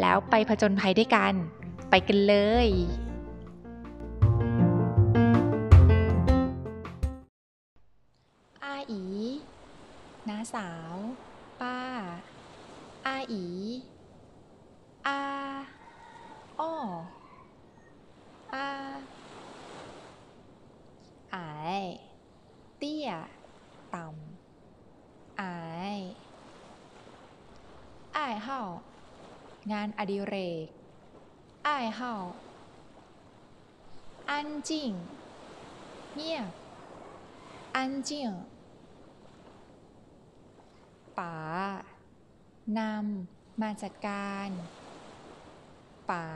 แล้วไปผจญภัยด้วยกัน ไปกันเลย อาอีน้าสาว ป้า อาอี อา อ้อ อา อาย เตี้ย ต่ำ อายอ้ายเฮานอดิเรกอ้ายเฮาอันจิงเงียบ安静ป๋านำมาจัดการป๋า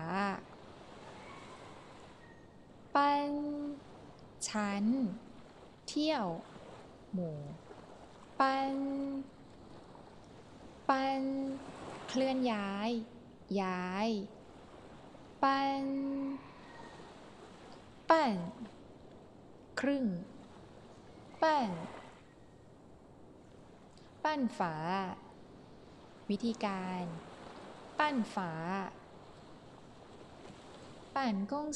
ปั้นชั้น เที่ยว หมู่ ปั้น ปั้น เคลื่อนย้าย ย้าย ปั้นปั้นครึ่ง ปั้น ปั้นฝา วิธีการ ปั้นฝาปั่นกง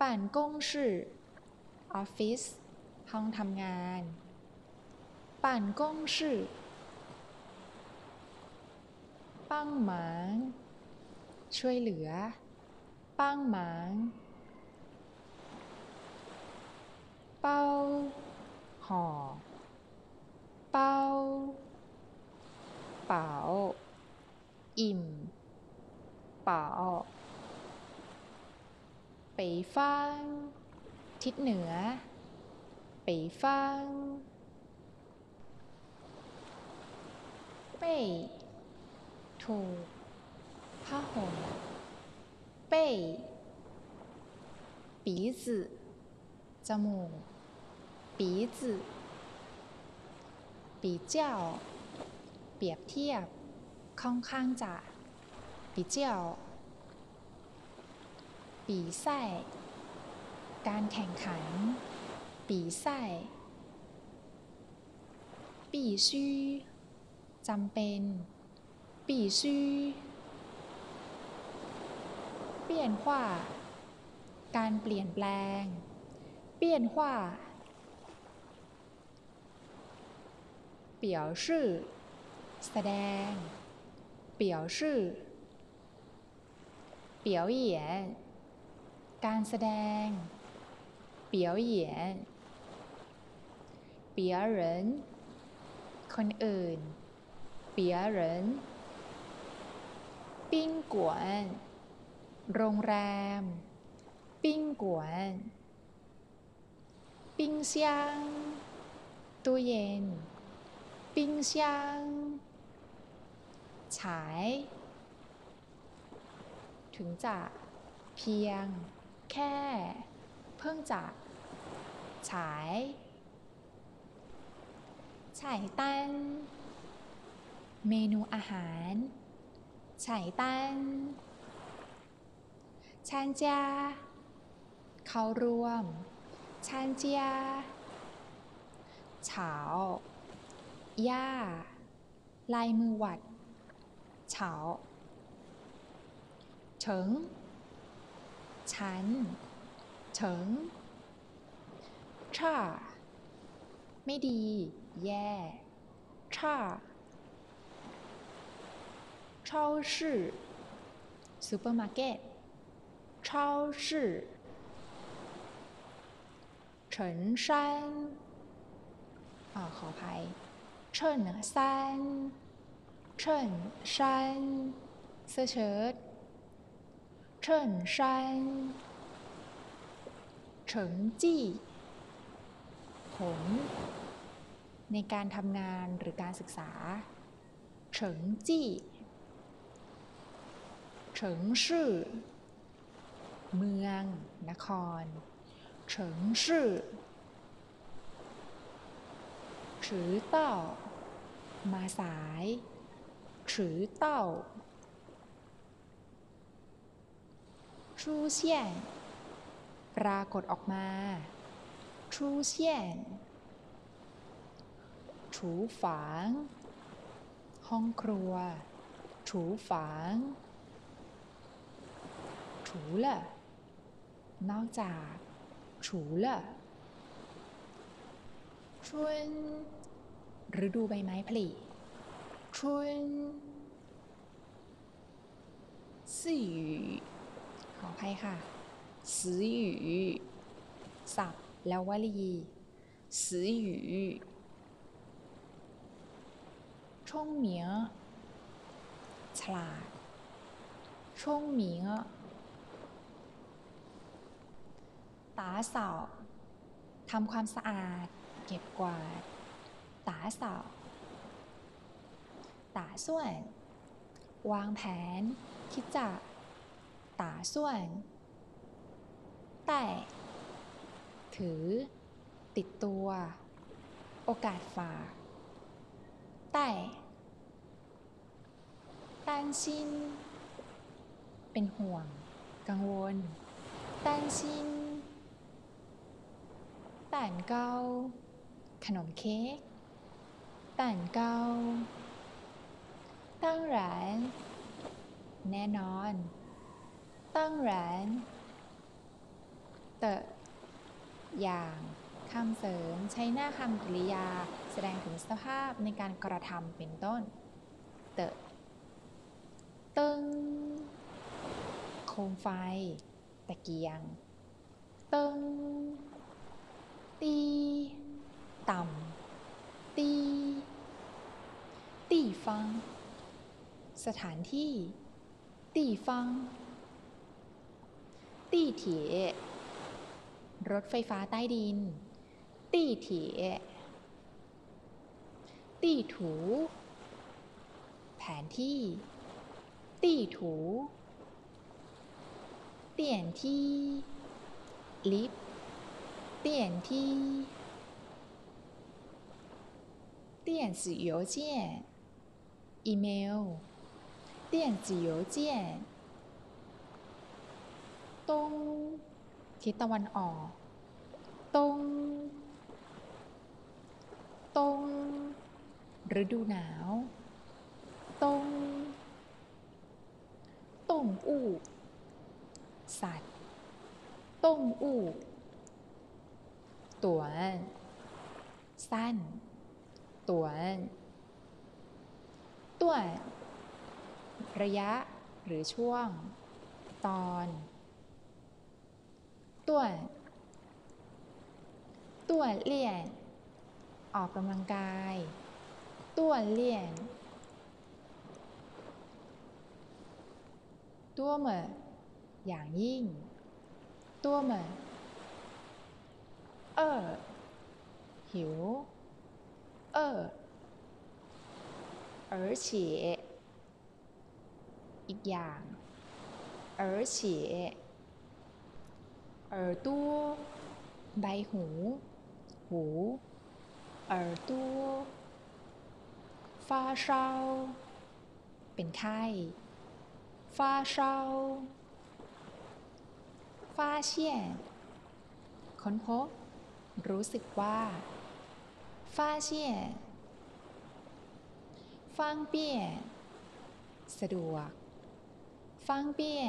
ปั่นกงชื่อออฟฟิศห้องทำงาน ปั่นกงชื่อปังหมาง ช่วยเหลือปังหมาง เป้า ห่อ เป้า เป๋า อิ่ม เป๋าไปฟังทิศเหนือไปฟังเป้ถูก ผ้าห่มเป้ปีจืจมูกปีจืปีเจ้า เปรียบเทียบ ค่อนข้างจะปีเจ้าปีไส้การแข่งขัน ปีไส้ปีชื่อจำเป็น ปีชื่อ ปลี่ยนว่าการเปลี่ยนแปลง เปลี่ยนว่าเปี่ยวชื่อแสดง เปี่ยวชื่อเปี่ยวเหยียนการแสดง เปี่ยวเหยียนเปี่ยเหรินคนอื่น เปี่ยเหรินปิ้งกวน โรงแรม ปิ้งกวน ปิ้งเซียงตู้เย็น ปิ้งเซียงฉาย ถึงจะเพียง แค่ เพิ่งจะฉายฉายตัน เมนูอาหารฉายตัน ชานจาเข้าร่วมชานเจียเฉาย่า ลายมือวัดเฉาเฉิง ฉัน เฉิงช่าไม่ดี แย่ช่า超市ซูเปอร์มาร์เก็ต 超市衬衫 อ่าขออภัย 衬衫 衬衫 เสื้อเชิ้ต 衬衫 成绩 ผล ในการทำงานหรือการศึกษาเฉิงจี้ เมือง นครเฉิงชื่อฉือเต้า มาสายฉือเต้าชูเซียนปรากฏออกมาชูเซียนฉูฝาง ห้องครัวฉูฝางฉูละ นอกจากฉูละชุนฤดูใบไม้ผลิชุนสี่หยูขออภัยค่ะสีหยูศัพท์แล้ววลีสีหยูช่องเหมียฉลาดช่องเหมีย ตาเสาทำความสะอาด เก็บกวาด ตาเสาตาส่วน วางแผน คิดจะตาส่วน แต่ ถือ ติดตัว โอกาสฝาแต่แตนชิน เป็นห่วง กังวลแตนชิน แต่นเกาขนมเค้กแต่นเกาตั้งร้าน แน่นอน ตั้งร้าน เตะอย่างคำเสริมใช้หน้าคำกริยา แสดงถึงสภาพในการกระทำเป็นต้น เตะตึงโคมไฟ ตะเกียง ตึง ตีต่ำตีตีฟัง สถานที่ ตีฟัง ตีเถียรถไฟฟ้าใต้ดิน ตีเถียตีถู แผนที่ ตีถู เตียนที่ ลิฟต์ เตี่ยนที่ 电子邮件อีเมล电子邮件ตรงทิศตะวันออก ตรง ตรง ฤดูหนาว ตรง ต้งอู่ สัตว์ ต้งอู่ ตัวสั้นตัวต้วนระยะหรือช่วง ตอนต้วนต้วนเลี่ยน ออกกำลังกายต้วนเลี่ยนตัวเมืออย่างยิ่งตัวเมือ เออ หิว เออ而且อีกอย่าง 而且耳朵ใบหู หู耳朵发烧เป็นไข้发烧发现ค้นพบ รู้สึกว่า发现ฟังเปียสะดวก ฟังเปีย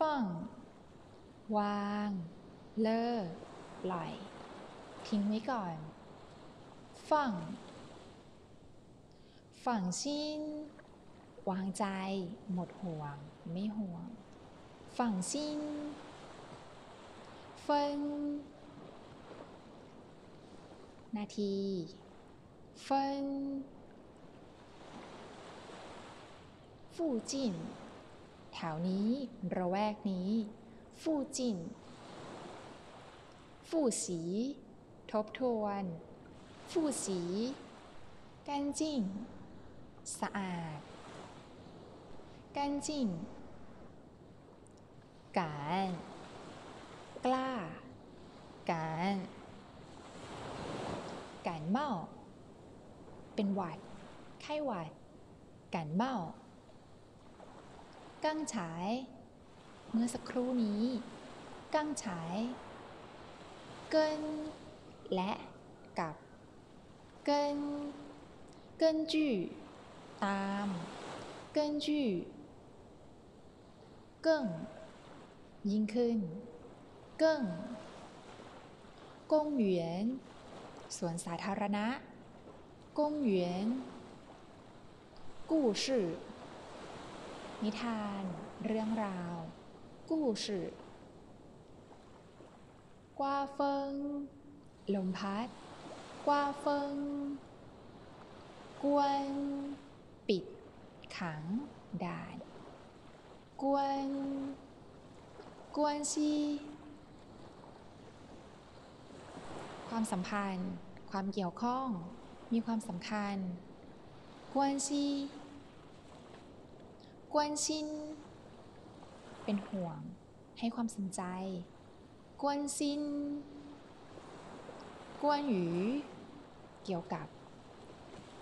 ฟัง วาง เลิกปล่อย ทิ้งไว้ก่อน ฟัง ฝัวางใจ หมดห่วง ไม่ห่วง放心ง ฟิงนาทีเฟิงฟู่จินแถวนี้ระแวกนี้ ฟู่จินฟู่สี ทบทวน ฟู่สีกัสะอาด干净นจิ่ กล้า การการเมาเป็นหวัด ไข้หวัด การเมากั้งฉาย เมื่อสักครู่นี้ กั้งฉาย เกิน และกับ เกิน เกินจืตามเกินจืเกิ้งยิ่งขึ้น เกิ้งกงเหวียนสวนสาธารณะกงเหวียนกู้ชื่อนิทาน เรื่องราว กู้ชื่อกว่าเฟิง ลมพัด กว่าเฟิง กวน ปิด ขัง ด่าน กวน กวนซี ความสัมพันธ์ ความเกี่ยวข้อง มีความสำคัญกวนซีกวนชิน เป็นห่วง ให้ความสนใจ กวนซิน กวนหยูเกี่ยวกับ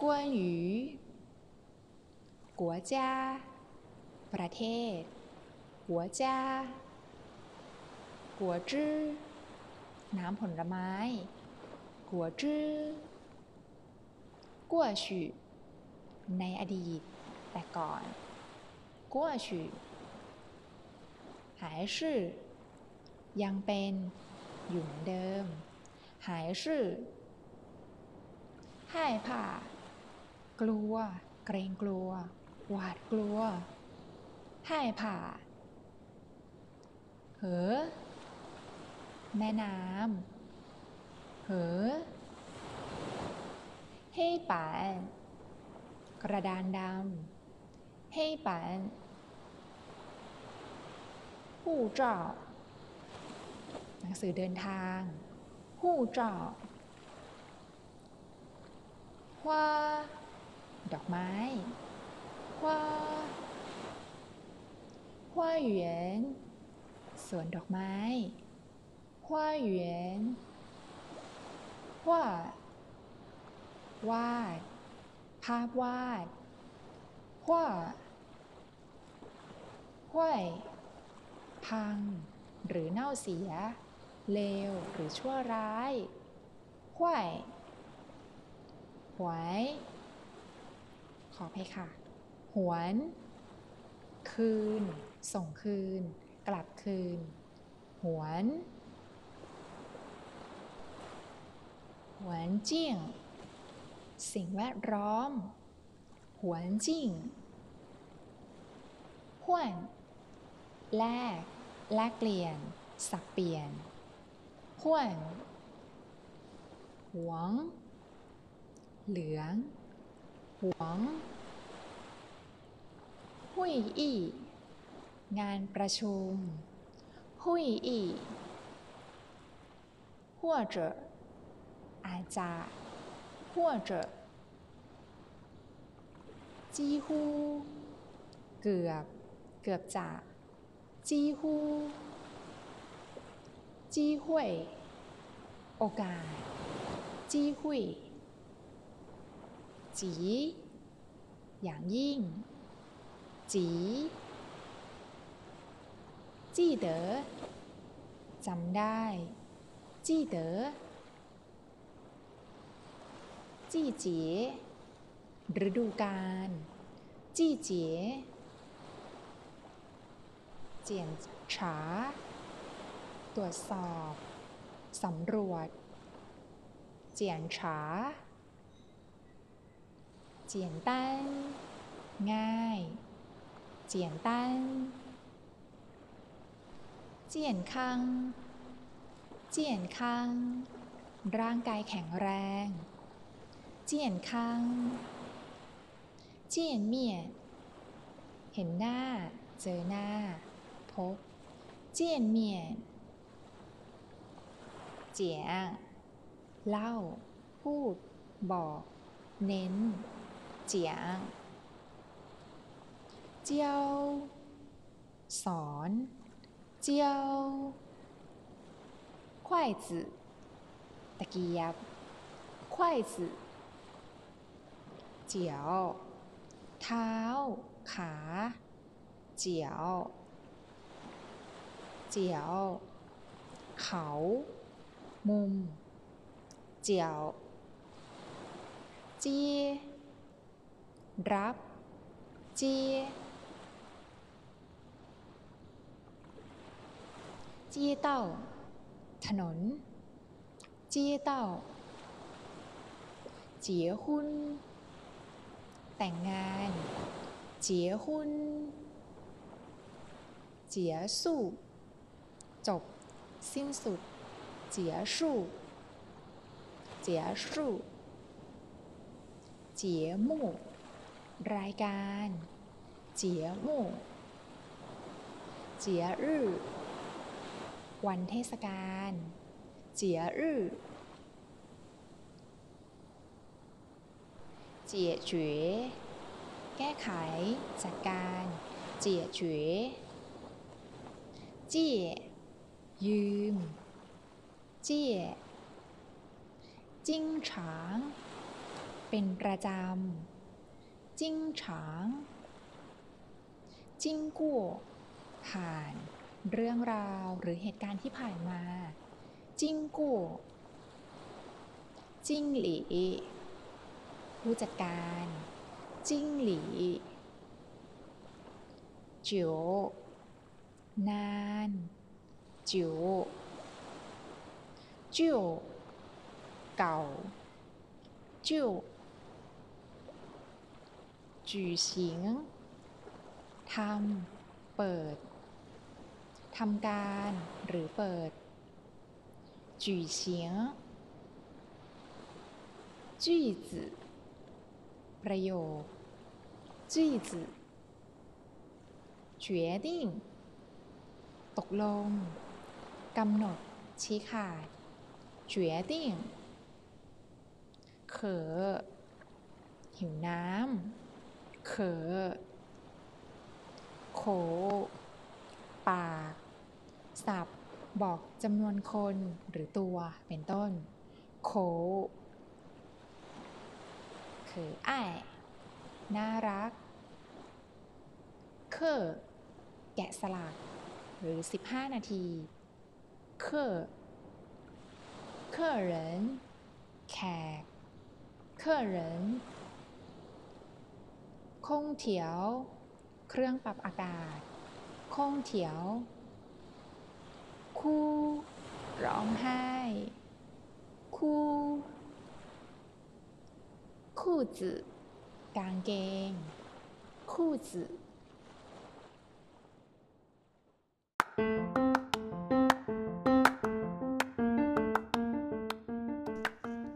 กวนหยูกัวจ้า ประเทศ กัวจ้ากัวจื้อ น้ำผลไม้กัวจื้อกัวฉื่ในอดีต แต่ก่อนกัวฉื่หายชื่อยังเป็นอยู่เหมือนเดิม หายชื่อให้ผ่ากลัว เกรงกลัว หวาดกลัวให้ผ่าเฮ้อ แม่น้ำ เหอเฮ่ปานกระดานดำเฮ่ปานหู่เจ้าหนังสือเดินทางหู่เจ้าฮวาดอกไม้วาฮวาเหวียนสวนดอกไม้ ฮวาเหวียวาดภาพวาดฮวาห้วยพัง หรือเน่าเสีย เลว หรือชั่วร้ายห้วยหวย ขอเพค่ะ หวน คืน ส่งคืน กลับคืน หวน หวนจิงสิ่งแวดล้อม หวนจิงห้วนแลก แลกเปลี่ยน สับเปลี่ยนห้วนหวง เหลืองหวงหุยอีงานประชุมหุยอี้或者อาจจะ或者几乎เกือบ เกือบจะจีฮูจีหุยโอกาสจีหุยจี อย่างยิ่ง จีจี้เด๋อจำได้ จี้เด๋อ จี้เจี๋ฤดูกาลจี้เจี๋เจียนฉาตรวจสอบ สำรวจ เจียนฉาเจียนตั้นง่าย เจียนตั้นเจียนคัง เจียนคัง ร่างกายแข็งแรง เจียนคัง เจียนเมียน เห็นหน้า เจอหน้า พบ เจียนเมียน เจียง เล่า พูด บอก เน้น เจียง จ เจียวสอน เจียว筷子ตะเกียบ筷子 เจียว เท้า ขา เจียว เจียว เขา มุม เจียวเจียรับเจียเจียเต้า ถนนเจียเต้า เจียหุน แต่งงานเจียหุนเจียสู่จบ สิ้นสุดเจียสู่เจียสู่เจียมู่รายการเจียมู่เจียรื่อวันเทศกาลเจียรื่อ เจียเฉวยแก้ไข จัดการเจียเฉวยเจียยืมเจียจิ้งฉาง เป็นประจำ จิ้งฉาง จิ้งกั่วผ่าน เรื่องราวหรือเหตุการณ์ที่ผ่านมา จิ้งกั่วจิ้งหลี ผู้จัดการ จิ้งหลีจิ๋วนานจิ๋วจิ๋วเก่าจิ๋วจื่อสิงทำ เปิด ทำการหรือเปิดจื่อสิงจื่จื่อ ประโยค句子决定ตกลง กำหนด ชี้ขาด决定เขอ หิวน้ำ เขอ โข ปาก สับ บอกจำนวนคนหรือตัว เป็นต้น โข เขออ้าย น่ารัก เคอแกะสลัก หรือ 15 นาที เคอ客人แขก客人空调เครื่องปรับอากาศ空调คู่ร้องไห้ คู่ 裤子กจืกางเกง คู่จื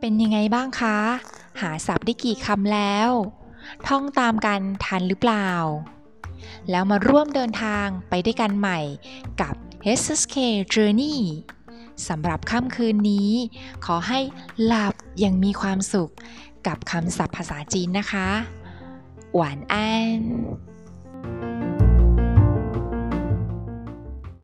เป็นยังไงบ้างคะ หาศัพท์ได้กี่คำแล้ว ท่องตามกันทันหรือเปล่า แล้วมาร่วมเดินทางไปด้วยกันใหม่กับ HSK Journey สำหรับค่ำคืนนี้ ขอให้หลับอย่างมีความสุข กับคำศัพท์ภาษาจีนนะคะ หวานอัน